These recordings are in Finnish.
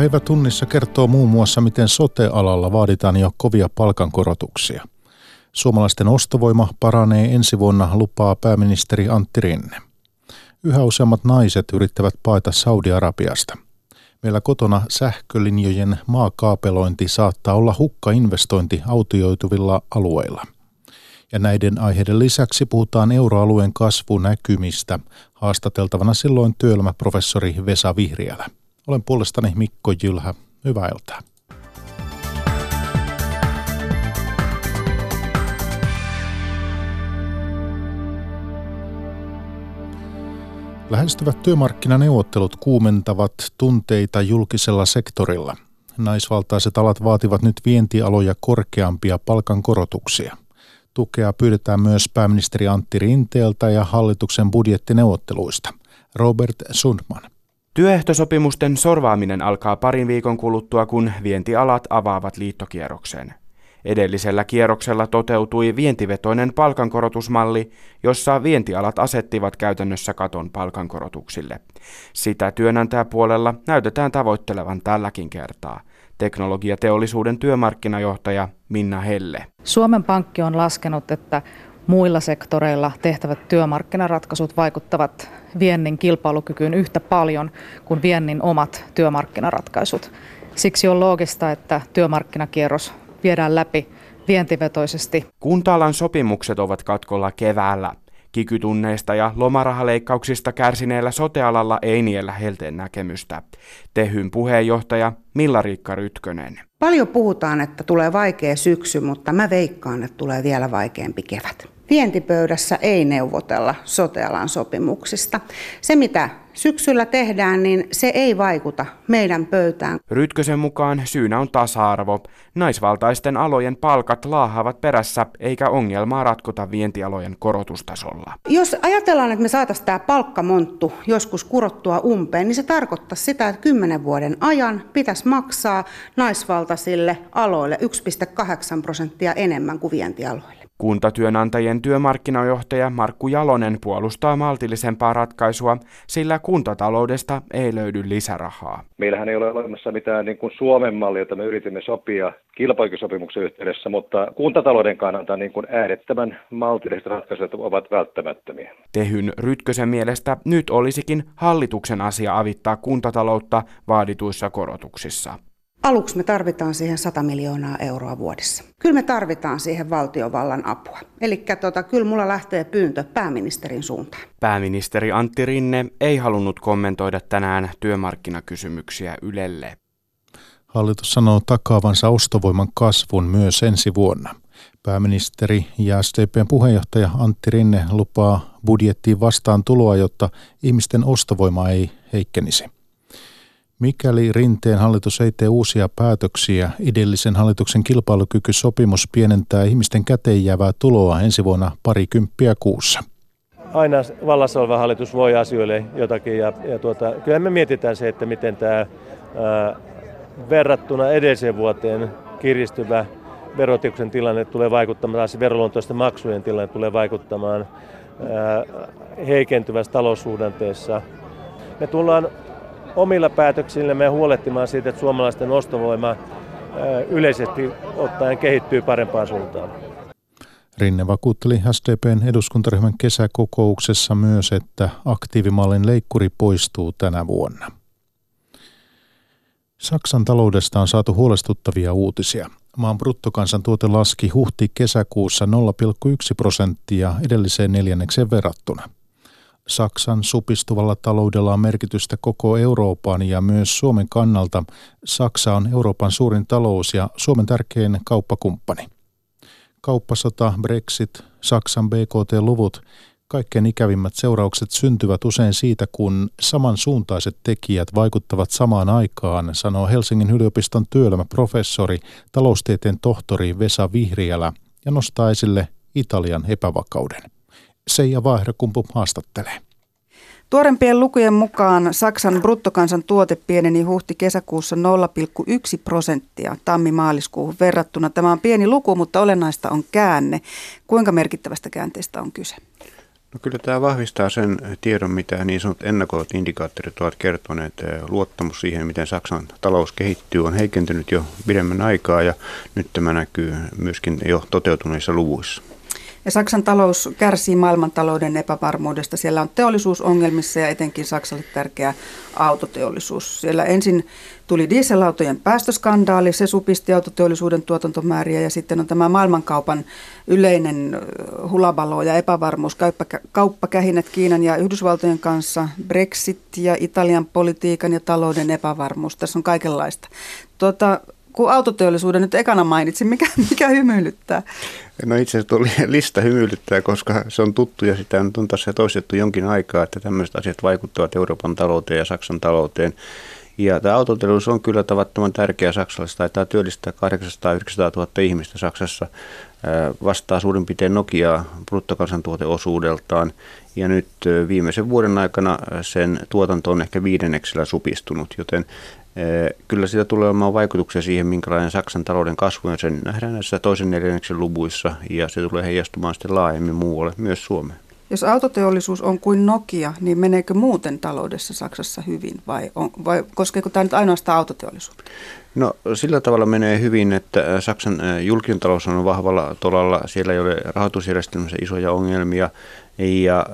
Päivä tunnissa kertoo muun muassa, miten sote-alalla vaaditaan jo kovia palkankorotuksia. Suomalaisten ostovoima paranee ensi vuonna, lupaa pääministeri Antti Rinne. Yhä useammat naiset yrittävät paeta Saudi-Arabiasta. Meillä kotona sähkölinjojen maakaapelointi saattaa olla hukkainvestointi autioituvilla alueilla. Ja näiden aiheiden lisäksi puhutaan euroalueen kasvunäkymistä, haastateltavana silloin työelämäprofessori Vesa Vihriälä. Olen puolestani Mikko Jylhä. Hyvää iltaa. Lähestyvät työmarkkinaneuvottelut kuumentavat tunteita julkisella sektorilla. Naisvaltaiset alat vaativat nyt vientialoja korkeampia palkankorotuksia. Tukea pyydetään myös pääministeri Antti Rinteeltä ja hallituksen budjettineuvotteluista. Robert Sundman. Työehtosopimusten sorvaaminen alkaa parin viikon kuluttua, kun vientialat avaavat liittokierroksen. Edellisellä kierroksella toteutui vientivetoinen palkankorotusmalli, jossa vientialat asettivat käytännössä katon palkankorotuksille. Sitä työnantajapuolella näytetään tavoittelevan tälläkin kertaa. Teknologiateollisuuden työmarkkinajohtaja Minna Helle. Suomen Pankki on laskenut, että muilla sektoreilla tehtävät työmarkkinaratkaisut vaikuttavat viennin kilpailukykyyn yhtä paljon kuin viennin omat työmarkkinaratkaisut. Siksi on loogista, että työmarkkinakierros viedään läpi vientivetoisesti. Kunta-alan sopimukset ovat katkolla keväällä. Kikytunneista ja lomarahaleikkauksista kärsineellä sotealalla ei niellä helteen näkemystä. Tehyn puheenjohtaja Milla-Riikka Rytkönen. Paljon puhutaan, että tulee vaikea syksy, mutta mä veikkaan, että tulee vielä vaikeampi kevät. Vientipöydässä ei neuvotella sotealan sopimuksista. Se, mitä syksyllä tehdään, niin se ei vaikuta meidän pöytään. Rytkösen mukaan syynä on tasa-arvo. Naisvaltaisten alojen palkat laahavat perässä, eikä ongelmaa ratkota vientialojen korotustasolla. Jos ajatellaan, että me saataisiin tämä palkkamonttu joskus kurottua umpeen, niin se tarkoittaa sitä, että kymmenen vuoden ajan pitäisi maksaa naisvaltaisille aloille 1,8 prosenttia enemmän kuin vientialoille. Kuntatyönantajien työmarkkinajohtaja Markku Jalonen puolustaa maltillisempaa ratkaisua, sillä kuntataloudesta ei löydy lisärahaa. Meillähän ei ole olemassa mitään niin kuin Suomen mallia, jota me yritimme sopia kilpailukysopimuksen yhteydessä, mutta kuntatalouden kannalta niin kuin äärettömän maltilliset ratkaisut ovat välttämättömiä. Tehyn Rytkösen mielestä nyt olisikin hallituksen asia avittaa kuntataloutta vaadituissa korotuksissa. Aluksi me tarvitaan siihen 100 miljoonaa euroa vuodessa. Kyllä me tarvitaan siihen valtiovallan apua. Eli tota, kyllä mulla lähtee pyyntö pääministerin suuntaan. Pääministeri Antti Rinne ei halunnut kommentoida tänään työmarkkinakysymyksiä Ylelle. Hallitus sanoo takaavansa ostovoiman kasvun myös ensi vuonna. Pääministeri ja SDPn puheenjohtaja Antti Rinne lupaa budjettiin vastaan tuloa, jotta ihmisten ostovoima ei heikkenisi. Mikäli Rinteen hallitus ei tee uusia päätöksiä, edellisen hallituksen kilpailukykysopimus pienentää ihmisten käteen jäävää tuloa ensi vuonna parikymppiä kuussa. Aina vallassa oleva hallitus voi asioille jotakin ja, ja tuota, kyllä me mietitään se, että miten tämä ää, verrattuna edelliseen vuoteen kiristyvä verotuksen tilanne tulee vaikuttamaan, tai veroluontoisten maksujen tilanne tulee vaikuttamaan ää, heikentyvässä taloussuhdanteessa. Me tullaan omilla päätöksillä me huolehtimaan siitä, että suomalaisten ostovoima yleisesti ottaen kehittyy parempaan suuntaan. Rinne vakuutteli SDPn eduskuntaryhmän kesäkokouksessa myös, että aktiivimallin leikkuri poistuu tänä vuonna. Saksan taloudesta on saatu huolestuttavia uutisia. Maan bruttokansantuote laski huhti-kesäkuussa 0,1 prosenttia edelliseen neljännekseen verrattuna – Saksan supistuvalla taloudella on merkitystä koko Euroopan ja myös Suomen kannalta. Saksa on Euroopan suurin talous ja Suomen tärkein kauppakumppani. Kauppasota, Brexit, Saksan BKT-luvut, kaikkein ikävimmät seuraukset syntyvät usein siitä, kun samansuuntaiset tekijät vaikuttavat samaan aikaan, sanoo Helsingin yliopiston työelämäprofessori, taloustieteen tohtori Vesa Vihriälä ja nostaa esille Italian epävakauden. Seija Vaihdokumpu haastattelee. Tuorempien lukujen mukaan Saksan bruttokansantuote pieneni huhti-kesäkuussa 0,1 prosenttia tammi-maaliskuuhun verrattuna. Tämä on pieni luku, mutta olennaista on käänne. Kuinka merkittävästä käänteestä on kyse? No kyllä tämä vahvistaa sen tiedon, mitä niin sanotut ennakoivat indikaattorit ovat kertoneet. Luottamus siihen, miten Saksan talous kehittyy, on heikentynyt jo pidemmän aikaa ja nyt tämä näkyy myöskin jo toteutuneissa luvuissa. Ja Saksan talous kärsii maailmantalouden epävarmuudesta. Siellä on teollisuusongelmissa ja etenkin Saksalle tärkeä autoteollisuus. Siellä ensin tuli dieselautojen päästöskandaali, se supisti autoteollisuuden tuotantomääriä ja sitten on tämä maailmankaupan yleinen hulabalo ja epävarmuus, kauppakähinnät Kiinan ja Yhdysvaltojen kanssa, Brexit ja Italian politiikan ja talouden epävarmuus. Tässä on kaikenlaista. Tuota, kun autoteollisuuden nyt ekana mainitsin, mikä, mikä hymyilyttää? No itse asiassa tuo lista hymyilyttää, koska se on tuttu ja sitä on tässä toistettu jonkin aikaa, että tämmöiset asiat vaikuttavat Euroopan talouteen ja Saksan talouteen. Ja tämä autoteollisuus on kyllä tavattoman tärkeä Saksalle. Se taitaa työllistää 800 900 000 ihmistä Saksassa. Vastaa suurin piirtein Nokiaa bruttokansantuoteosuudeltaan. Ja nyt viimeisen vuoden aikana sen tuotanto on ehkä viidenneksellä supistunut, joten Kyllä sitä tulee olemaan vaikutuksia siihen, minkälainen Saksan talouden kasvu on. Sen nähdään näissä toisen neljänneksen luvuissa ja se tulee heijastumaan sitten laajemmin muualle, myös Suomeen. Jos autoteollisuus on kuin Nokia, niin meneekö muuten taloudessa Saksassa hyvin vai, on, vai koskeeko tämä nyt ainoastaan autoteollisuutta? No sillä tavalla menee hyvin, että Saksan julkinen talous on vahvalla tolalla. Siellä ei ole rahoitusjärjestelmässä isoja ongelmia. Ja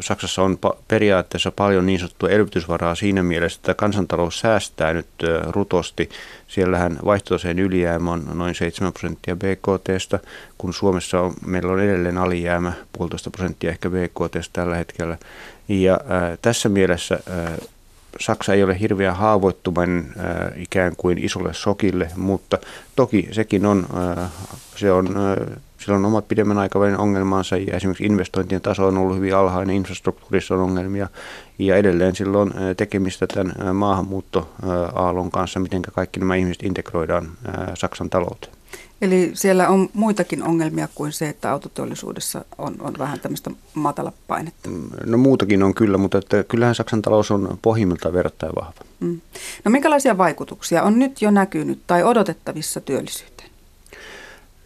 Saksassa on periaatteessa paljon niin sanottua elvytysvaraa siinä mielessä, että kansantalous säästää nyt rutosti. Siellähän vaihtotaseen ylijäämä on noin 7 prosenttia BKTstä, kun Suomessa on, meillä on edelleen alijäämä puolitoista prosenttia ehkä BKTstä tällä hetkellä. Ja tässä mielessä Saksa ei ole hirveän haavoittuvainen äh, ikään kuin isolle sokille, mutta toki sekin on, äh, se on äh, sillä on omat pidemmän aikavälin ongelmansa ja esimerkiksi investointien taso on ollut hyvin alhainen, infrastruktuurissa on ongelmia ja edelleen silloin tekemistä tämän maahanmuuttoaallon kanssa, miten kaikki nämä ihmiset integroidaan Saksan talouteen. Eli siellä on muitakin ongelmia kuin se, että autoteollisuudessa on, on vähän tämmöistä matala painetta. Mm, no muutakin on kyllä, mutta että kyllähän Saksan talous on pohjimmiltaan verrattain vahva. Mm. No minkälaisia vaikutuksia on nyt jo näkynyt tai odotettavissa työllisyyteen?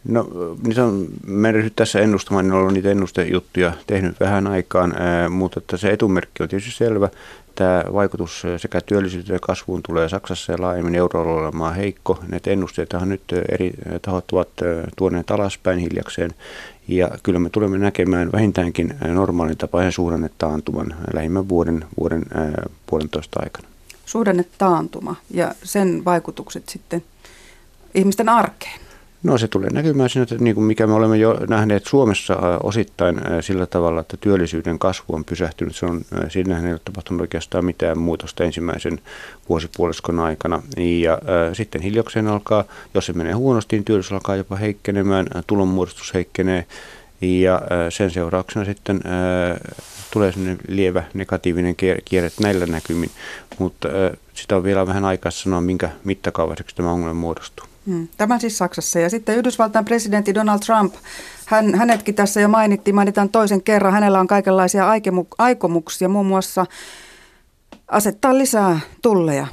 No niitä on mennyt tässä ennustamaan, niin olen niitä ennustejuttuja tehnyt vähän aikaan, mutta että se etumerkki on tietysti selvä. Tämä vaikutus sekä työllisyyteen ja kasvuun tulee Saksassa ja laajemmin euroalueella olemaan heikko. Näitä ennusteitahan nyt eri tahot ovat tuoneet alaspäin hiljakseen. Ja kyllä me tulemme näkemään vähintäänkin normaalin tapaisen suhdannetaantuman lähimmän vuoden, vuoden puolentoista aikana. Suhdannetaantuma ja sen vaikutukset sitten ihmisten arkeen. No se tulee näkymään siinä, että niin kuin mikä me olemme jo nähneet Suomessa osittain sillä tavalla, että työllisyyden kasvu on pysähtynyt. Se on, siinä ei ole tapahtunut oikeastaan mitään muutosta ensimmäisen vuosipuoliskon aikana. Ja äh, sitten hiljakseen alkaa, jos se menee huonosti, niin työllisyys alkaa jopa heikkenemään, tulonmuodostus heikkenee ja sen seurauksena sitten tulee sellainen lievä negatiivinen kierre näillä näkymin, mutta sitä on vielä vähän aikaa sanoa, minkä mittakaavaiseksi tämä ongelma muodostuu. Hmm. Tämä siis Saksassa. Ja sitten Yhdysvaltain presidentti Donald Trump, hän, hänetkin tässä jo mainittiin, mainitaan toisen kerran. Hänellä on kaikenlaisia aikomuksia, muun muassa asettaa lisää tulleja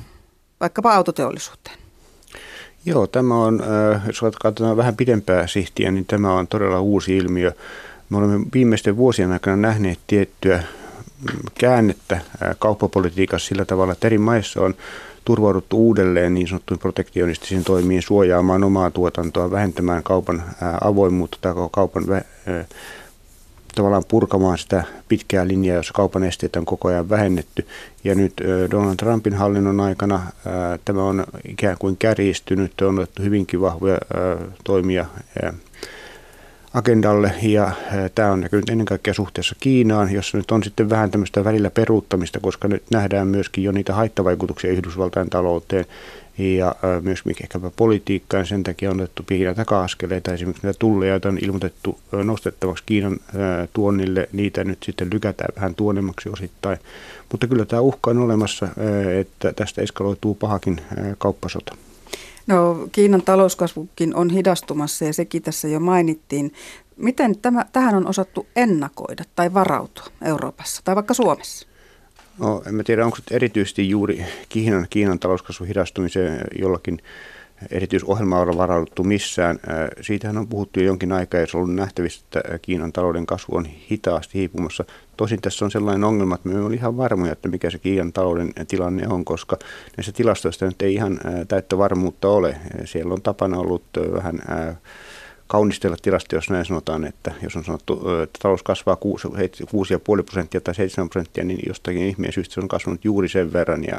vaikkapa autoteollisuuteen. Joo, tämä on, jos katsotaan vähän pidempää sihtiä, niin tämä on todella uusi ilmiö. Me olemme viimeisten vuosien aikana nähneet tiettyä mm, käännettä kauppapolitiikassa sillä tavalla, että eri maissa on turvauduttu uudelleen niin sanottuihin protektionistisiin toimiin suojaamaan omaa tuotantoa, vähentämään kaupan avoimuutta tai kaupan tavallaan purkamaan sitä pitkää linjaa, jossa kaupan esteitä on koko ajan vähennetty. Ja nyt Donald Trumpin hallinnon aikana tämä on ikään kuin kärjistynyt, on otettu hyvinkin vahvoja toimia agendalle ja tämä on näkynyt ennen kaikkea suhteessa Kiinaan, jossa nyt on sitten vähän tämmöistä välillä peruuttamista, koska nyt nähdään myöskin jo niitä haittavaikutuksia Yhdysvaltain talouteen ja myös ehkäpä politiikkaan. Sen takia on otettu pieniä taka-askeleita, esimerkiksi näitä tulleja, joita on ilmoitettu nostettavaksi Kiinan tuonnille, niitä nyt sitten lykätään vähän tuonemmaksi osittain. Mutta kyllä tämä uhka on olemassa, että tästä eskaloituu pahakin kauppasota. No Kiinan talouskasvukin on hidastumassa ja sekin tässä jo mainittiin. Miten tämä, tähän on osattu ennakoida tai varautua Euroopassa tai vaikka Suomessa? No, en tiedä, onko erityisesti juuri Kiinan, Kiinan talouskasvun hidastumiseen jollakin erityisohjelmaa ole varauduttu missään. Siitähän on puhuttu jo jonkin aikaa ja se on ollut nähtävissä, että Kiinan talouden kasvu on hitaasti hiipumassa. Tosin tässä on sellainen ongelma, että me olemme ihan varmoja, että mikä se Kiinan talouden tilanne on, koska näissä tilastoista nyt ei ihan täyttä varmuutta ole. Siellä on tapana ollut vähän kaunistella tilastoja, jos näin sanotaan, että jos on sanottu, että talous kasvaa 6,5 prosenttia tai 7 prosenttia, niin jostakin ihmeen syystä se on kasvanut juuri sen verran ja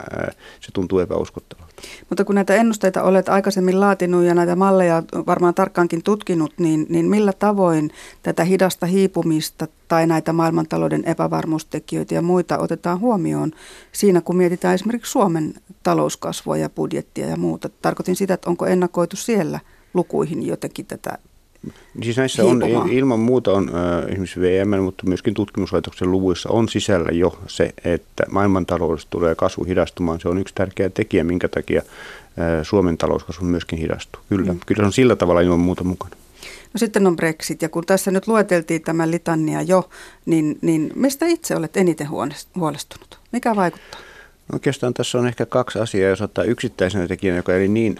se tuntuu epäuskottavalta. Mutta kun näitä ennusteita olet aikaisemmin laatinut ja näitä malleja varmaan tarkkaankin tutkinut, niin, niin millä tavoin tätä hidasta hiipumista tai näitä maailmantalouden epävarmuustekijöitä ja muita otetaan huomioon siinä, kun mietitään esimerkiksi Suomen talouskasvua ja budjettia ja muuta? Tarkoitin sitä, että onko ennakoitu siellä lukuihin jotenkin tätä Siis näissä on ilman muuta on äh, esimerkiksi VM, mutta myöskin tutkimuslaitoksen luvuissa on sisällä jo se, että maailmantaloudessa tulee kasvu hidastumaan. Se on yksi tärkeä tekijä, minkä takia äh, Suomen talouskasvu myöskin hidastuu. Kyllä, mm. kyllä se on sillä tavalla ilman muuta mukana. No sitten on Brexit, ja kun tässä nyt lueteltiin tämä litania jo, niin, niin mistä itse olet eniten huolestunut? Mikä vaikuttaa? Oikeastaan tässä on ehkä kaksi asiaa, jos ottaa yksittäisenä tekijänä, joka ei niin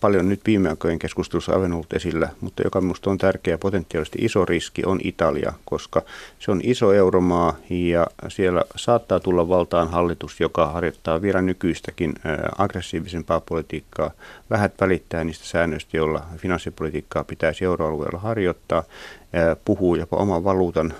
paljon nyt viime aikojen keskustelussa aivan ollut esillä, mutta joka minusta on tärkeä potentiaalisesti iso riski, on Italia, koska se on iso euromaa ja siellä saattaa tulla valtaan hallitus, joka harjoittaa vielä nykyistäkin aggressiivisempaa politiikkaa, vähät välittää niistä säännöistä, joilla finanssipolitiikkaa pitäisi euroalueella harjoittaa, puhuu jopa oman valuutan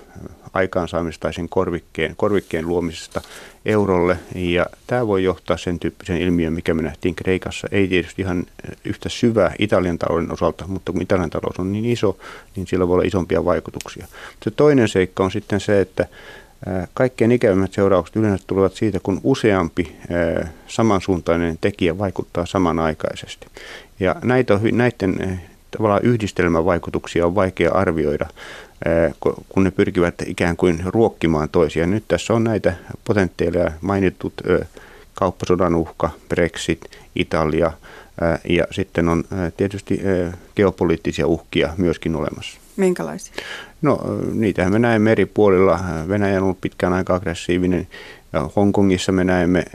aikaansaamista tai sen korvikkeen, korvikkeen luomisesta eurolle. Ja tämä voi johtaa sen tyyppisen ilmiön, mikä me nähtiin Kreikassa. Ei tietysti ihan yhtä syvää Italian talouden osalta, mutta kun Italian talous on niin iso, niin sillä voi olla isompia vaikutuksia. Se toinen seikka on sitten se, että Kaikkein ikävimmät seuraukset yleensä tulevat siitä, kun useampi samansuuntainen tekijä vaikuttaa samanaikaisesti. Ja näitä, näiden tavallaan yhdistelmävaikutuksia on vaikea arvioida, kun ne pyrkivät ikään kuin ruokkimaan toisiaan. Nyt tässä on näitä potentiaaleja mainitut kauppasodan uhka, Brexit, Italia ja sitten on tietysti geopoliittisia uhkia myöskin olemassa. Minkälaisia? No niitähän me näemme eri puolilla. Venäjä on ollut pitkään aika aggressiivinen Hongkongissa me näemme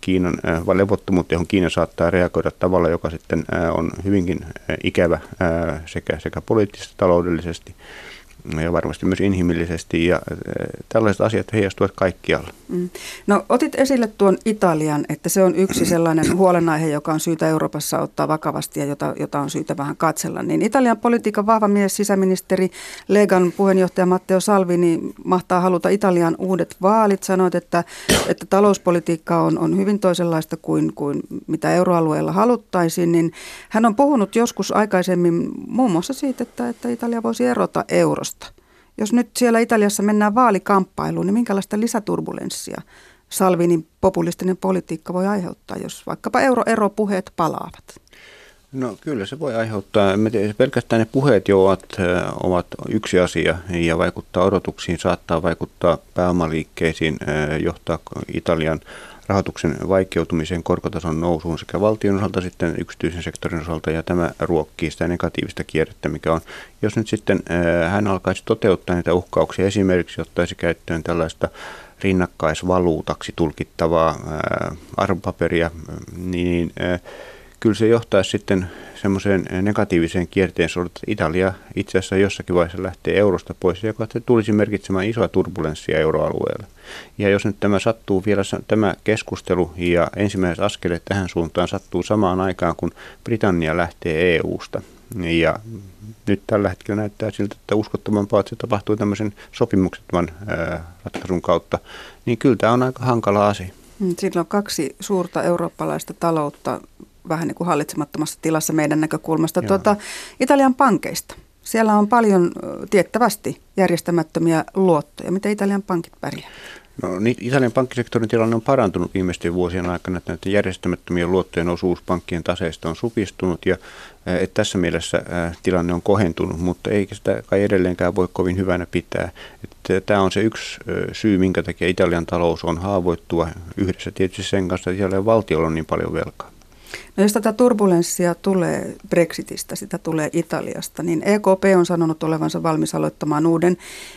Kiinan levottomuutta, johon Kiina saattaa reagoida tavalla, joka sitten on hyvinkin ikävä sekä, sekä poliittisesti, taloudellisesti ja varmasti myös inhimillisesti ja tällaiset asiat heijastuvat kaikkialla. Mm. No otit esille tuon Italian, että se on yksi sellainen huolenaihe, joka on syytä Euroopassa ottaa vakavasti ja jota, jota on syytä vähän katsella. Niin Italian politiikan vahva mies, sisäministeri Legan puheenjohtaja Matteo Salvini mahtaa haluta Italian uudet vaalit. Sanoit, että, että talouspolitiikka on, on hyvin toisenlaista kuin, kuin mitä euroalueella haluttaisiin. Niin hän on puhunut joskus aikaisemmin muun muassa siitä, että, että Italia voisi erota eurosta. Jos nyt siellä Italiassa mennään vaalikamppailuun, niin minkälaista lisäturbulenssia Salvinin populistinen politiikka voi aiheuttaa, jos vaikkapa euroeropuheet palaavat? No kyllä se voi aiheuttaa. Pelkästään ne puheet jo ovat, ovat yksi asia ja vaikuttaa odotuksiin, saattaa vaikuttaa pääomaliikkeisiin, johtaa Italian rahoituksen vaikeutumiseen, korkotason nousuun sekä valtion osalta sitten yksityisen sektorin osalta ja tämä ruokkii sitä negatiivista kierrettä, mikä on. Jos nyt sitten äh, hän alkaisi toteuttaa näitä uhkauksia, esimerkiksi ottaisi käyttöön tällaista rinnakkaisvaluutaksi tulkittavaa äh, arvopaperia, niin äh, kyllä se johtaisi sitten semmoiseen negatiiviseen kierteen, että Italia itse asiassa jossakin vaiheessa lähtee eurosta pois, joka tulisi merkitsemään isoa turbulenssia euroalueelle. Ja jos nyt tämä sattuu vielä, tämä keskustelu ja ensimmäiset askeleet tähän suuntaan sattuu samaan aikaan, kun Britannia lähtee EU-sta, ja nyt tällä hetkellä näyttää siltä, että uskottavampaa, että se tapahtuu tämmöisen sopimuksettoman ratkaisun kautta, niin kyllä tämä on aika hankala asia. Mm, Sillä on kaksi suurta eurooppalaista taloutta vähän niin kuin hallitsemattomassa tilassa meidän näkökulmasta. Tuota, Italian pankeista. Siellä on paljon tiettävästi järjestämättömiä luottoja. Miten Italian pankit pärjää? No, niin Italian pankkisektorin tilanne on parantunut viimeisten vuosien aikana, että näiden järjestämättömien luottojen osuus pankkien taseista on supistunut ja että tässä mielessä tilanne on kohentunut, mutta eikä sitä kai edelleenkään voi kovin hyvänä pitää. Että tämä on se yksi syy, minkä takia Italian talous on haavoittua yhdessä tietysti sen kanssa, että Italian valtiolla on niin paljon velkaa. No jos tätä turbulenssia tulee Brexitistä, sitä tulee Italiasta, niin EKP on sanonut olevansa valmis aloittamaan uuden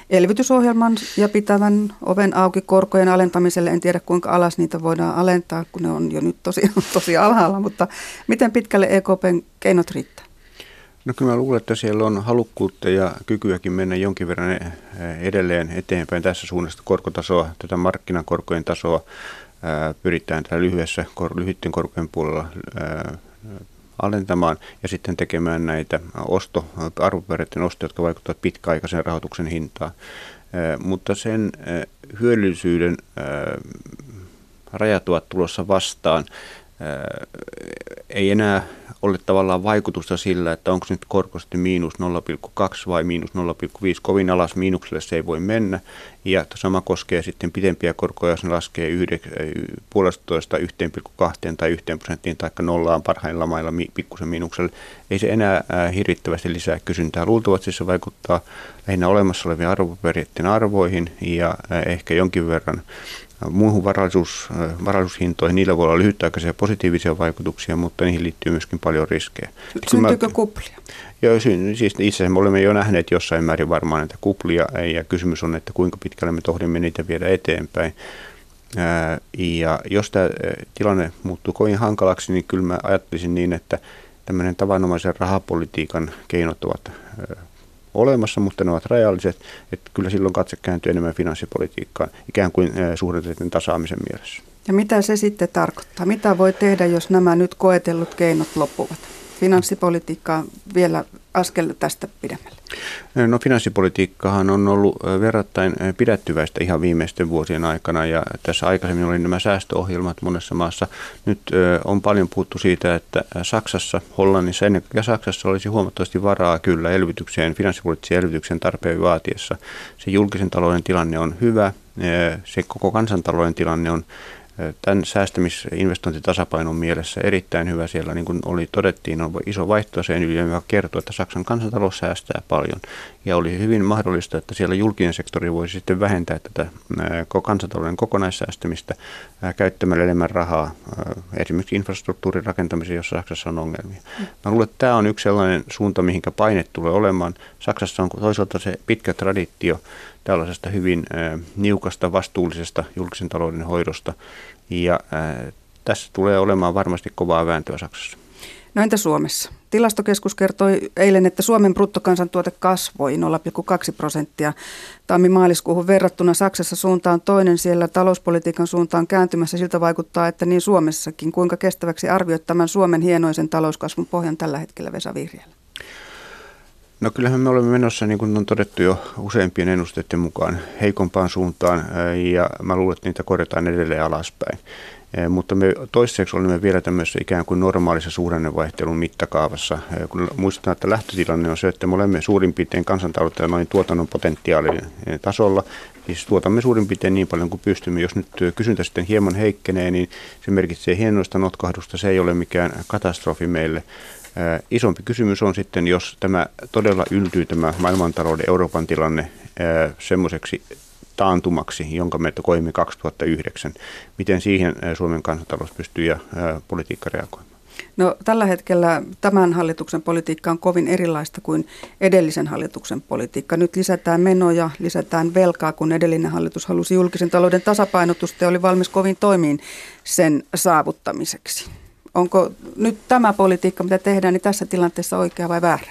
elvytysohjelman ja pitävän oven auki korkojen alentamiselle. En tiedä kuinka alas niitä voidaan alentaa, kun ne on jo nyt tosi, tosi alhaalla, mutta miten pitkälle EKPn keinot riittää? No kyllä mä luulen, että siellä on halukkuutta ja kykyäkin mennä jonkin verran eh, edelleen eteenpäin tässä suunnasta korkotasoa, tätä markkinakorkojen tasoa pyritään täällä lyhyessä, lyhyiden korkojen puolella alentamaan ja sitten tekemään näitä osto, arvopapereiden ostoja, jotka vaikuttavat pitkäaikaisen rahoituksen hintaan. Mutta sen hyödyllisyyden rajat ovat tulossa vastaan. Ei enää ole tavallaan vaikutusta sillä, että onko nyt korko sitten miinus 0,2 vai miinus 0,5. Kovin alas miinukselle se ei voi mennä. Ja sama koskee sitten pidempiä korkoja, jos ne laskee 1,5 1,2 tai 1 prosenttiin tai nollaan parhailla mailla pikkusen miinukselle. Ei se enää hirvittävästi lisää kysyntää. Luultavasti se vaikuttaa lähinnä olemassa olevien arvopaperien arvoihin ja ehkä jonkin verran muuhun varallisuus, äh, varallisuushintoihin, niillä voi olla lyhytaikaisia positiivisia vaikutuksia, mutta niihin liittyy myöskin paljon riskejä. Syntyykö kuplia? Joo, siis itse asiassa me olemme jo nähneet jossain määrin varmaan näitä kuplia, ja kysymys on, että kuinka pitkälle me tohdimme niitä viedä eteenpäin. Äh, ja jos tämä äh, tilanne muuttuu kovin hankalaksi, niin kyllä mä ajattelisin niin, että tämmöinen tavanomaisen rahapolitiikan keinot ovat olemassa, mutta ne ovat rajalliset, että kyllä silloin katse kääntyy enemmän finanssipolitiikkaan, ikään kuin suhdanteiden tasaamisen mielessä. Ja mitä se sitten tarkoittaa? Mitä voi tehdä, jos nämä nyt koetellut keinot loppuvat? Finanssipolitiikkaa vielä askel tästä pidemmälle? No finanssipolitiikkahan on ollut verrattain pidättyväistä ihan viimeisten vuosien aikana ja tässä aikaisemmin oli nämä säästöohjelmat monessa maassa. Nyt on paljon puhuttu siitä, että Saksassa, Hollannissa ennen kaikkea Saksassa olisi huomattavasti varaa kyllä elvytykseen, finanssipoliittisen elvytyksen tarpeen vaatiessa. Se julkisen talouden tilanne on hyvä, se koko kansantalouden tilanne on Tämän säästämisinvestointitasapainon mielessä erittäin hyvä siellä, niin kuin oli todettiin, on iso vaihtoaseen ylijäämä, joka kertoo, että Saksan kansantalous säästää paljon. Ja oli hyvin mahdollista, että siellä julkinen sektori voisi sitten vähentää tätä kansantalouden kokonaissäästämistä käyttämällä enemmän rahaa esimerkiksi infrastruktuurin rakentamiseen, jossa Saksassa on ongelmia. Mä luulen, että tämä on yksi sellainen suunta, mihinkä paine tulee olemaan. Saksassa on toisaalta se pitkä traditio tällaisesta hyvin niukasta, vastuullisesta julkisen talouden hoidosta. Ja tässä tulee olemaan varmasti kovaa vääntöä Saksassa. No entä Suomessa? Tilastokeskus kertoi eilen, että Suomen bruttokansantuote kasvoi 0,2 prosenttia tammi-maaliskuuhun verrattuna. Saksassa suunta on toinen, siellä talouspolitiikan suunta on kääntymässä. Siltä vaikuttaa, että niin Suomessakin. Kuinka kestäväksi arvioit tämän Suomen hienoisen talouskasvun pohjan tällä hetkellä Vesa Vihriälä? No kyllähän me olemme menossa, niin kuin on todettu jo useimpien ennusteiden mukaan, heikompaan suuntaan ja mä luulen, että niitä korjataan edelleen alaspäin. Mutta me toiseksi olemme vielä tämmöisessä ikään kuin normaalissa suhdannevaihtelun mittakaavassa. Kun muistetaan, että lähtötilanne on se, että me olemme suurin piirtein kansantaloutta noin tuotannon potentiaalin tasolla. Siis tuotamme suurin piirtein niin paljon kuin pystymme. Jos nyt kysyntä sitten hieman heikkenee, niin se merkitsee hienoista notkahdusta. Se ei ole mikään katastrofi meille. Isompi kysymys on sitten, jos tämä todella yltyy tämä maailmantalouden Euroopan tilanne semmoiseksi taantumaksi, jonka me koimme 2009. Miten siihen Suomen kansantalous pystyy ja politiikka reagoimaan? No, tällä hetkellä tämän hallituksen politiikka on kovin erilaista kuin edellisen hallituksen politiikka. Nyt lisätään menoja, lisätään velkaa, kun edellinen hallitus halusi julkisen talouden tasapainotusta ja oli valmis kovin toimiin sen saavuttamiseksi. Onko nyt tämä politiikka, mitä tehdään, niin tässä tilanteessa oikea vai väärä?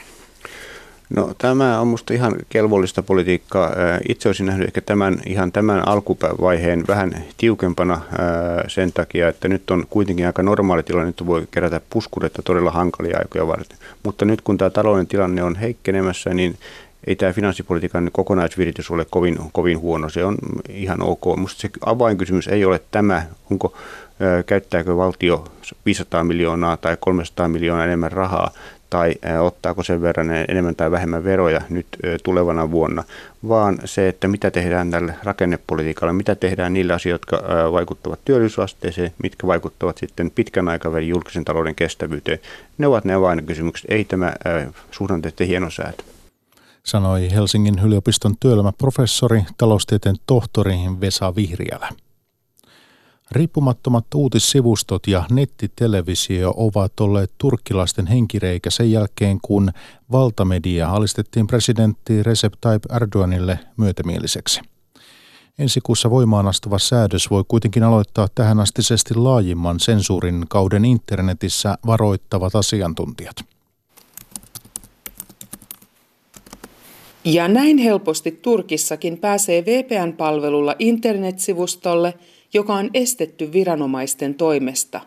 No tämä on minusta ihan kelvollista politiikkaa. Itse olisin nähnyt ehkä tämän, ihan tämän alkuvaiheen vähän tiukempana sen takia, että nyt on kuitenkin aika normaali tilanne, että voi kerätä puskureita todella hankalia aikoja varten. Mutta nyt kun tämä talouden tilanne on heikkenemässä, niin ei tämä finanssipolitiikan kokonaisviritys ole kovin, kovin huono. Se on ihan ok. Minusta se avainkysymys ei ole tämä, onko käyttääkö valtio 500 miljoonaa tai 300 miljoonaa enemmän rahaa, tai ottaako sen verran enemmän tai vähemmän veroja nyt tulevana vuonna, vaan se, että mitä tehdään tälle rakennepolitiikalle, mitä tehdään niillä asioilla, jotka vaikuttavat työllisyysasteeseen, mitkä vaikuttavat sitten pitkän aikavälin julkisen talouden kestävyyteen. Ne ovat ne avainkysymykset, ei tämä suhdanteiden hienosäätö sanoi Helsingin yliopiston työelämäprofessori, taloustieteen tohtori Vesa Vihriälä. Riippumattomat uutissivustot ja nettitelevisio ovat olleet turkkilaisten henkireikä sen jälkeen, kun valtamedia alistettiin presidentti Recep Tayyip Erdoganille myötämieliseksi. Ensi kuussa voimaan astuva säädös voi kuitenkin aloittaa tähänastisesti laajimman sensuurin kauden internetissä varoittavat asiantuntijat. Ja näin helposti Turkissakin pääsee VPN-palvelulla internetsivustolle – joka on estetty viranomaisten toimesta.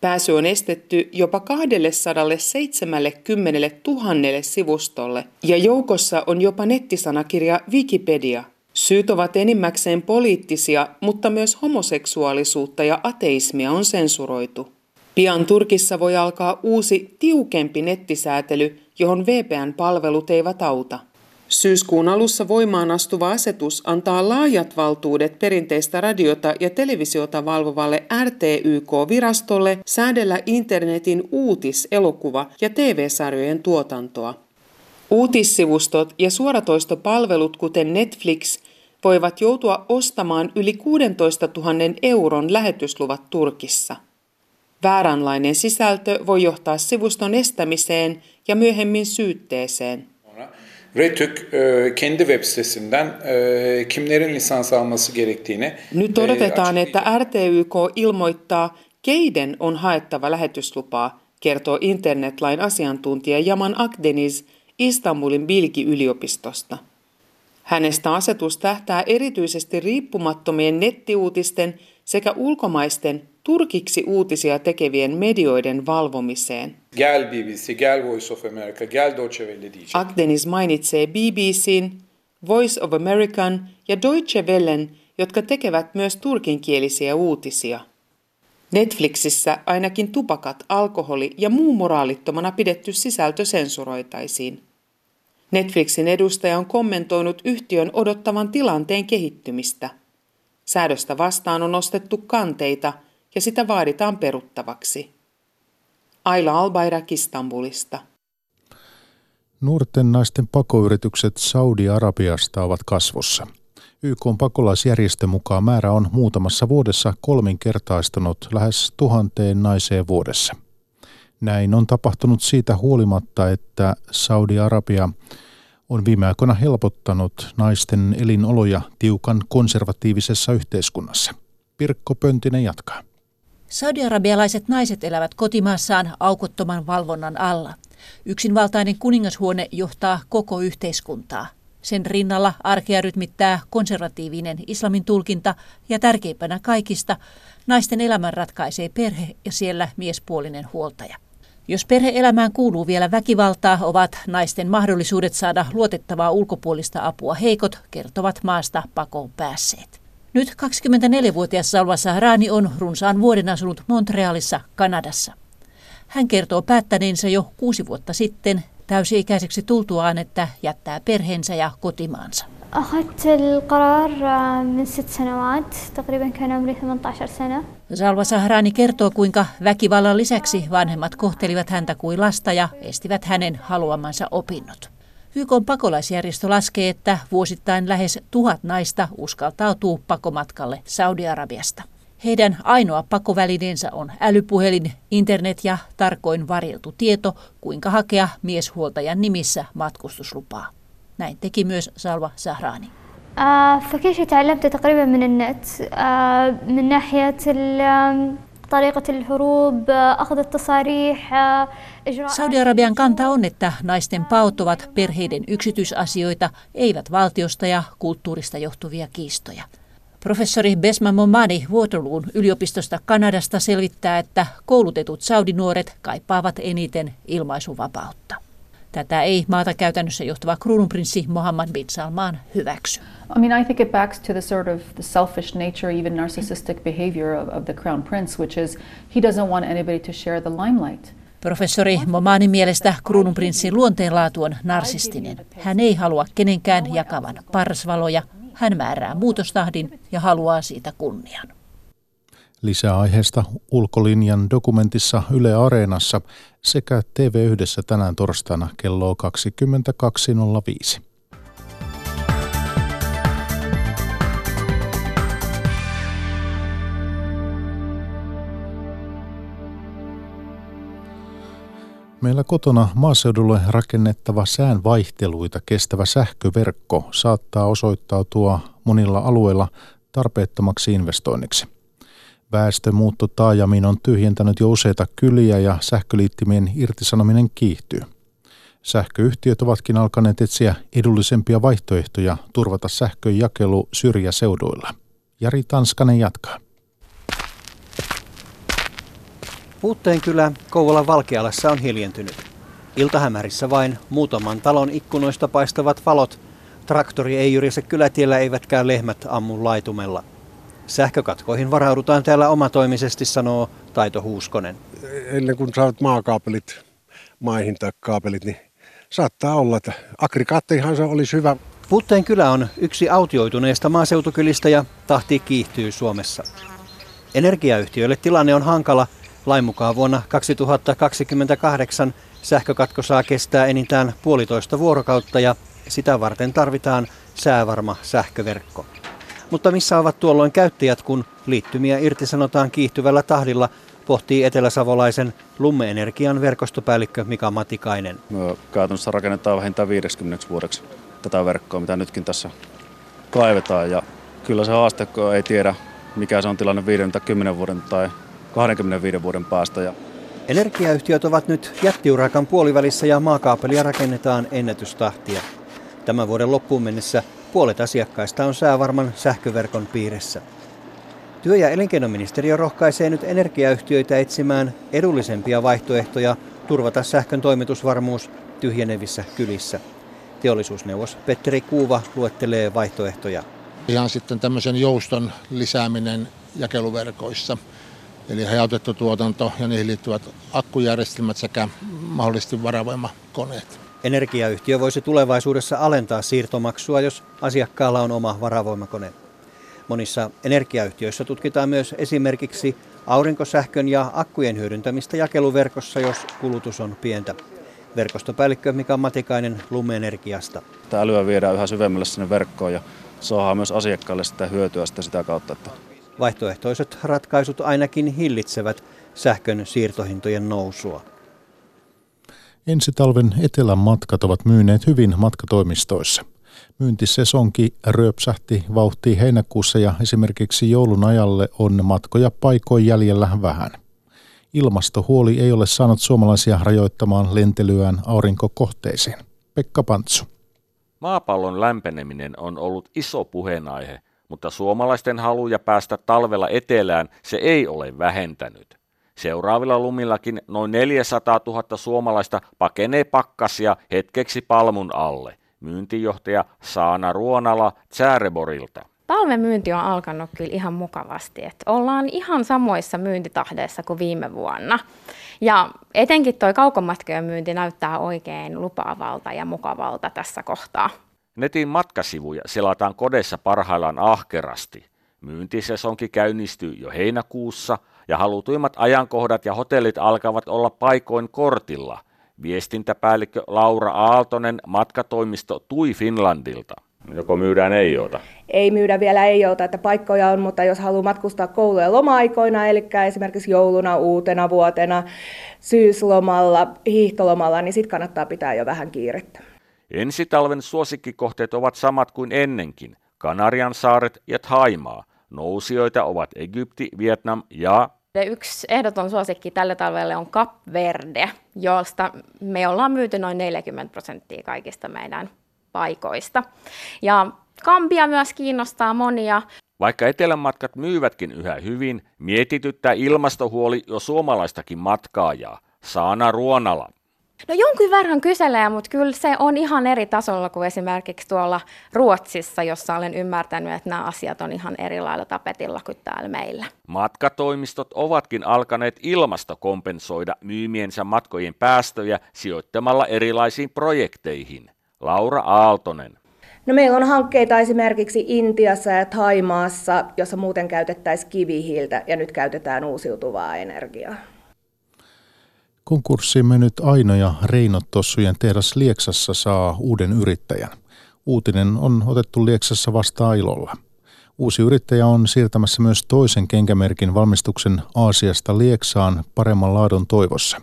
Pääsy on estetty jopa 270 000 sivustolle ja joukossa on jopa nettisanakirja Wikipedia. Syyt ovat enimmäkseen poliittisia, mutta myös homoseksuaalisuutta ja ateismia on sensuroitu. Pian Turkissa voi alkaa uusi, tiukempi nettisäätely, johon VPN-palvelut eivät auta. Syyskuun alussa voimaan astuva asetus antaa laajat valtuudet perinteistä radiota ja televisiota valvovalle RTYK-virastolle säädellä internetin uutis-, elokuva- ja TV-sarjojen tuotantoa. Uutissivustot ja suoratoistopalvelut, kuten Netflix, voivat joutua ostamaan yli 16 000 euron lähetysluvat Turkissa. Vääränlainen sisältö voi johtaa sivuston estämiseen ja myöhemmin syytteeseen. RETÜK e, kendi web sitesinden e, kimlerin lisans alması gerektiğini Nyt e, odotetaan, että RTYK ilmoittaa, keiden on haettava lähetyslupaa, kertoo internetlain asiantuntija Jaman Akdeniz Istanbulin Bilgi-yliopistosta. Hänestä asetus tähtää erityisesti riippumattomien nettiuutisten sekä ulkomaisten turkiksi uutisia tekevien medioiden valvomiseen. Gel BBC, gel Voice of America, gel Deutsche Welle diyecek. Agdenis mainitsee BBCn, Voice of American ja Deutsche Wellen, jotka tekevät myös turkinkielisiä uutisia. Netflixissä ainakin tupakat, alkoholi ja muu moraalittomana pidetty sisältö sensuroitaisiin. Netflixin edustaja on kommentoinut yhtiön odottavan tilanteen kehittymistä. Säädöstä vastaan on nostettu kanteita – ja sitä vaaditaan peruttavaksi. Aila Albayrak Istanbulista. Nuorten naisten pakoyritykset Saudi-Arabiasta ovat kasvussa. YK on pakolaisjärjestö mukaan määrä on muutamassa vuodessa kolminkertaistunut lähes tuhanteen naiseen vuodessa. Näin on tapahtunut siitä huolimatta, että Saudi-Arabia on viime aikoina helpottanut naisten elinoloja tiukan konservatiivisessa yhteiskunnassa. Pirkko Pöntinen jatkaa. Saudi-arabialaiset naiset elävät kotimaassaan aukottoman valvonnan alla. Yksinvaltainen kuningashuone johtaa koko yhteiskuntaa. Sen rinnalla arkea rytmittää konservatiivinen islamin tulkinta ja tärkeimpänä kaikista, naisten elämän ratkaisee perhe ja siellä miespuolinen huoltaja. Jos perheelämään kuuluu vielä väkivaltaa, ovat naisten mahdollisuudet saada luotettavaa ulkopuolista apua heikot, kertovat maasta pakoon päässeet. Nyt 24-vuotias Salva Sahrani on runsaan vuoden asunut Montrealissa, Kanadassa. Hän kertoo päättäneensä jo kuusi vuotta sitten täysi-ikäiseksi tultuaan, että jättää perheensä ja kotimaansa. Salva Sahrani kertoo, kuinka väkivallan lisäksi vanhemmat kohtelivat häntä kuin lasta ja estivät hänen haluamansa opinnot. YK pakolaisjärjestö laskee, että vuosittain lähes tuhat naista uskaltautuu pakomatkalle Saudi-Arabiasta. Heidän ainoa pakovälineensä on älypuhelin, internet ja tarkoin varjeltu tieto, kuinka hakea mieshuoltajan nimissä matkustuslupaa. Näin teki myös Salva Sahrani. فكل شيء تعلمته تقريبا من النت من ناحية طريقة الهروب أخذ التصاريح Saudi-Arabian kanta on, että naisten paot ovat perheiden yksityisasioita, eivät valtiosta ja kulttuurista johtuvia kiistoja. Professori Besma Momani Waterloon yliopistosta Kanadasta selvittää, että koulutetut saudinuoret kaipaavat eniten ilmaisuvapautta. Tätä ei maata käytännössä johtava kruununprinssi Mohammed bin Salman hyväksy. I mean, I think it backs to the sort of the selfish nature, even narcissistic behavior of, of the crown prince, which is he doesn't want anybody to share the limelight. Professori Momanin mielestä kruununprinssin luonteenlaatu on narsistinen. Hän ei halua kenenkään jakavan parsvaloja, hän määrää muutostahdin ja haluaa siitä kunnian. Lisää aiheesta ulkolinjan dokumentissa Yle Areenassa sekä TV-yhdessä tänään torstaina kello 22.05. Meillä kotona maaseudulle rakennettava säänvaihteluita kestävä sähköverkko saattaa osoittautua monilla alueilla tarpeettomaksi investoinniksi. Väestömuutto taajamiin on tyhjentänyt jo useita kyliä ja sähköliittimien irtisanominen kiihtyy. Sähköyhtiöt ovatkin alkaneet etsiä edullisempia vaihtoehtoja turvata sähkön jakelu syrjäseuduilla. Jari Tanskanen jatkaa. Puutteen kylä Kouvolan Valkealassa on hiljentynyt. Iltahämärissä vain muutaman talon ikkunoista paistavat valot. Traktori ei jyrise kylätiellä eivätkään lehmät ammu laitumella. Sähkökatkoihin varaudutaan täällä omatoimisesti, sanoo Taito Huuskonen. Ennen kuin saat maakaapelit maihin tai kaapelit, niin saattaa olla, että aggregaattihan se olisi hyvä. Putteen kylä on yksi autioituneista maaseutukylistä ja tahti kiihtyy Suomessa. Energiayhtiöille tilanne on hankala. Lain mukaan vuonna 2028 sähkökatko saa kestää enintään puolitoista vuorokautta ja sitä varten tarvitaan säävarma sähköverkko. Mutta missä ovat tuolloin käyttäjät, kun liittymiä irtisanotaan kiihtyvällä tahdilla, pohtii eteläsavolaisen Lumme-energian verkostopäällikkö Mika Matikainen. Me käytännössä rakennetaan vähintään 50 vuodeksi tätä verkkoa, mitä nytkin tässä kaivetaan. Ja kyllä se haaste, kun ei tiedä, mikä se on tilanne 50 vuoden tai 25 vuoden päästä. Ja Energiayhtiöt ovat nyt jättiurakan puolivälissä ja maakaapelia rakennetaan ennätystahtia. Tämän vuoden loppuun mennessä puolet asiakkaista on säävarman sähköverkon piirissä. Työ- ja elinkeinoministeriö rohkaisee nyt energiayhtiöitä etsimään edullisempia vaihtoehtoja turvata sähkön toimitusvarmuus tyhjenevissä kylissä. Teollisuusneuvos Petteri Kuuva luettelee vaihtoehtoja. Ihan sitten tämmöisen jouston lisääminen jakeluverkoissa, eli hajautettu tuotanto ja niihin liittyvät akkujärjestelmät sekä mahdollisesti varavoimakoneet. Energiayhtiö voisi tulevaisuudessa alentaa siirtomaksua, jos asiakkaalla on oma varavoimakone. Monissa energiayhtiöissä tutkitaan myös esimerkiksi aurinkosähkön ja akkujen hyödyntämistä jakeluverkossa, jos kulutus on pientä. Verkostopäällikkö Mika Matikainen Lume-energiasta. Tämä älyä viedään yhä syvemmälle sinne verkkoon ja saadaan myös asiakkaille sitä hyötyä sitä, sitä kautta. Että... Vaihtoehtoiset ratkaisut ainakin hillitsevät sähkön siirtohintojen nousua. Ensi talven etelän matkat ovat myyneet hyvin matkatoimistoissa. Myyntisesonki ryöpsähti vauhtiin heinäkuussa ja esimerkiksi joulun ajalle on matkoja paikoin jäljellä vähän. Ilmastohuoli ei ole saanut suomalaisia rajoittamaan lentelyään aurinkokohteisiin. Pekka Pantsu. Maapallon lämpeneminen on ollut iso puheenaihe, mutta suomalaisten haluja päästä talvella etelään se ei ole vähentänyt. Seuraavilla lumillakin noin 400 000 suomalaista pakenee pakkasia hetkeksi palmun alle. Myyntijohtaja Saana Ruonala Tsäärevorilta. Talven myynti on alkanut kyllä ihan mukavasti. Että ollaan ihan samoissa myyntitahdeissa kuin viime vuonna. Ja etenkin tuo kaukomatkojen myynti näyttää oikein lupaavalta ja mukavalta tässä kohtaa. Netin matkasivuja selataan kodeissa parhaillaan ahkerasti. Myyntisesonki käynnistyy jo heinäkuussa ja halutuimmat ajankohdat ja hotellit alkavat olla paikoin kortilla. Viestintäpäällikkö Laura Aaltonen matkatoimisto Tui Finlandilta. Joko myydään ei-joota? Ei myydä vielä ei-joota, että paikkoja on, mutta jos haluaa matkustaa koulujen loma-aikoina, eli esimerkiksi jouluna, uutena vuotena, syyslomalla, hiihtolomalla, niin sitten kannattaa pitää jo vähän kiirettä. Ensi talven suosikkikohteet ovat samat kuin ennenkin. Kanarian saaret ja Thaimaa. Nousijoita ovat Egypti, Vietnam ja Yksi ehdoton suosikki tälle talvelle on Cap Verde, josta me ollaan myyty noin 40 prosenttia kaikista meidän paikoista. Ja Kampia myös kiinnostaa monia. Vaikka etelänmatkat myyvätkin yhä hyvin, mietityttää ilmastohuoli jo suomalaistakin matkaajaa. Saana Ruonala. No jonkin verran kyselee, mutta kyllä se on ihan eri tasolla kuin esimerkiksi tuolla Ruotsissa, jossa olen ymmärtänyt, että nämä asiat on ihan eri lailla tapetilla kuin täällä meillä. Matkatoimistot ovatkin alkaneet ilmastokompensoida myymiensä matkojen päästöjä sijoittamalla erilaisiin projekteihin. Laura Aaltonen. No meillä on hankkeita esimerkiksi Intiassa ja Thaimaassa, jossa muuten käytettäisiin kivihiiltä ja nyt käytetään uusiutuvaa energiaa. Konkurssiin mennyt Aino ja Reino Tossujen tehdas Lieksassa saa uuden yrittäjän. Uutinen on otettu Lieksassa vastaan ilolla. Uusi yrittäjä on siirtämässä myös toisen kenkämerkin valmistuksen Aasiasta Lieksaan paremman laadun toivossa.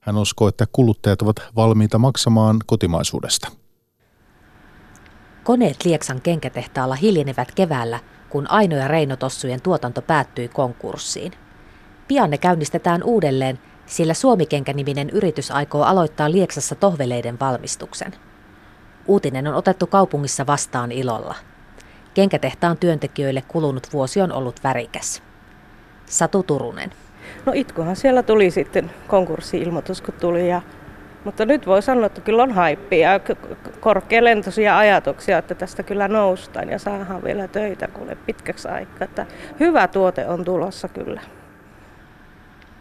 Hän uskoo, että kuluttajat ovat valmiita maksamaan kotimaisuudesta. Koneet Lieksan kenkätehtaalla hiljenevät keväällä, kun Aino ja Reino Tossujen tuotanto päättyi konkurssiin. Pian ne käynnistetään uudelleen, sillä Suomikenkä-niminen yritys aikoo aloittaa Lieksassa tohveleiden valmistuksen. Uutinen on otettu kaupungissa vastaan ilolla. Kenkätehtaan työntekijöille kulunut vuosi on ollut värikäs. Satu Turunen. No itkuhan siellä tuli sitten konkurssi-ilmoitus, kun tuli. Ja, mutta nyt voi sanoa, että kyllä on haippia korkealentoisia ajatuksia, että tästä kyllä noustaan ja saadaan vielä töitä kuule pitkäksi aikaa. Että hyvä tuote on tulossa kyllä.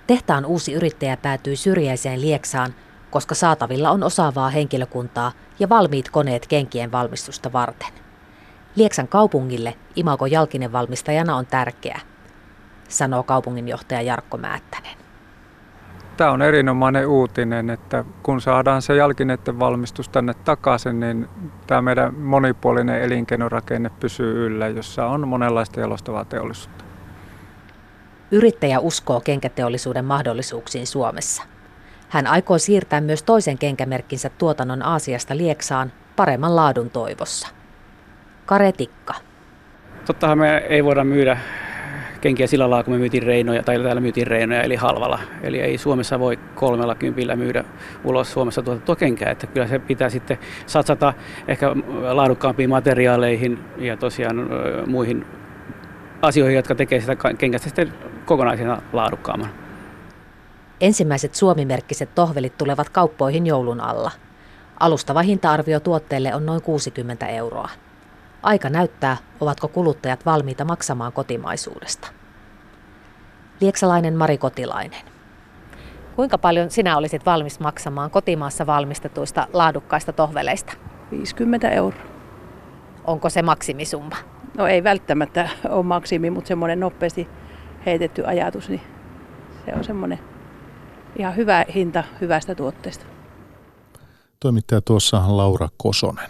Tehtaan uusi yrittäjä päätyi syrjäiseen Lieksaan, koska saatavilla on osaavaa henkilökuntaa ja valmiit koneet kenkien valmistusta varten. Lieksan kaupungille Imago Jalkinen valmistajana on tärkeä, sanoo kaupunginjohtaja Jarkko Määttänen. Tämä on erinomainen uutinen, että kun saadaan se jalkineiden valmistus tänne takaisin, niin tämä meidän monipuolinen elinkeinorakenne pysyy yllä, jossa on monenlaista jalostavaa teollisuutta. Yrittäjä uskoo kenkäteollisuuden mahdollisuuksiin Suomessa. Hän aikoo siirtää myös toisen kenkämerkkinsä tuotannon Aasiasta Lieksaan paremman laadun toivossa. Karetikka. Tottahan me ei voida myydä kenkiä sillä lailla, kun me myytiin reinoja, tai täällä myytiin reinoja, eli halvalla. Eli ei Suomessa voi kolmella kympillä myydä ulos Suomessa tuotettua kenkää, että kyllä se pitää sitten satsata ehkä laadukkaampiin materiaaleihin ja tosiaan muihin asioihin, jotka tekee sitä kenkästä sitten kokonaisena laadukkaamman. Ensimmäiset suomimerkkiset tohvelit tulevat kauppoihin joulun alla. Alustava hinta-arvio tuotteelle on noin 60 euroa. Aika näyttää, ovatko kuluttajat valmiita maksamaan kotimaisuudesta. Lieksalainen Mari Kotilainen. Kuinka paljon sinä olisit valmis maksamaan kotimaassa valmistetuista laadukkaista tohveleista? 50 euroa. Onko se maksimisumma? No ei välttämättä ole maksimi, mutta semmoinen nopeasti heitetty ajatus, niin se on semmoinen ihan hyvä hinta hyvästä tuotteesta. Toimittaja tuossa Laura Kosonen.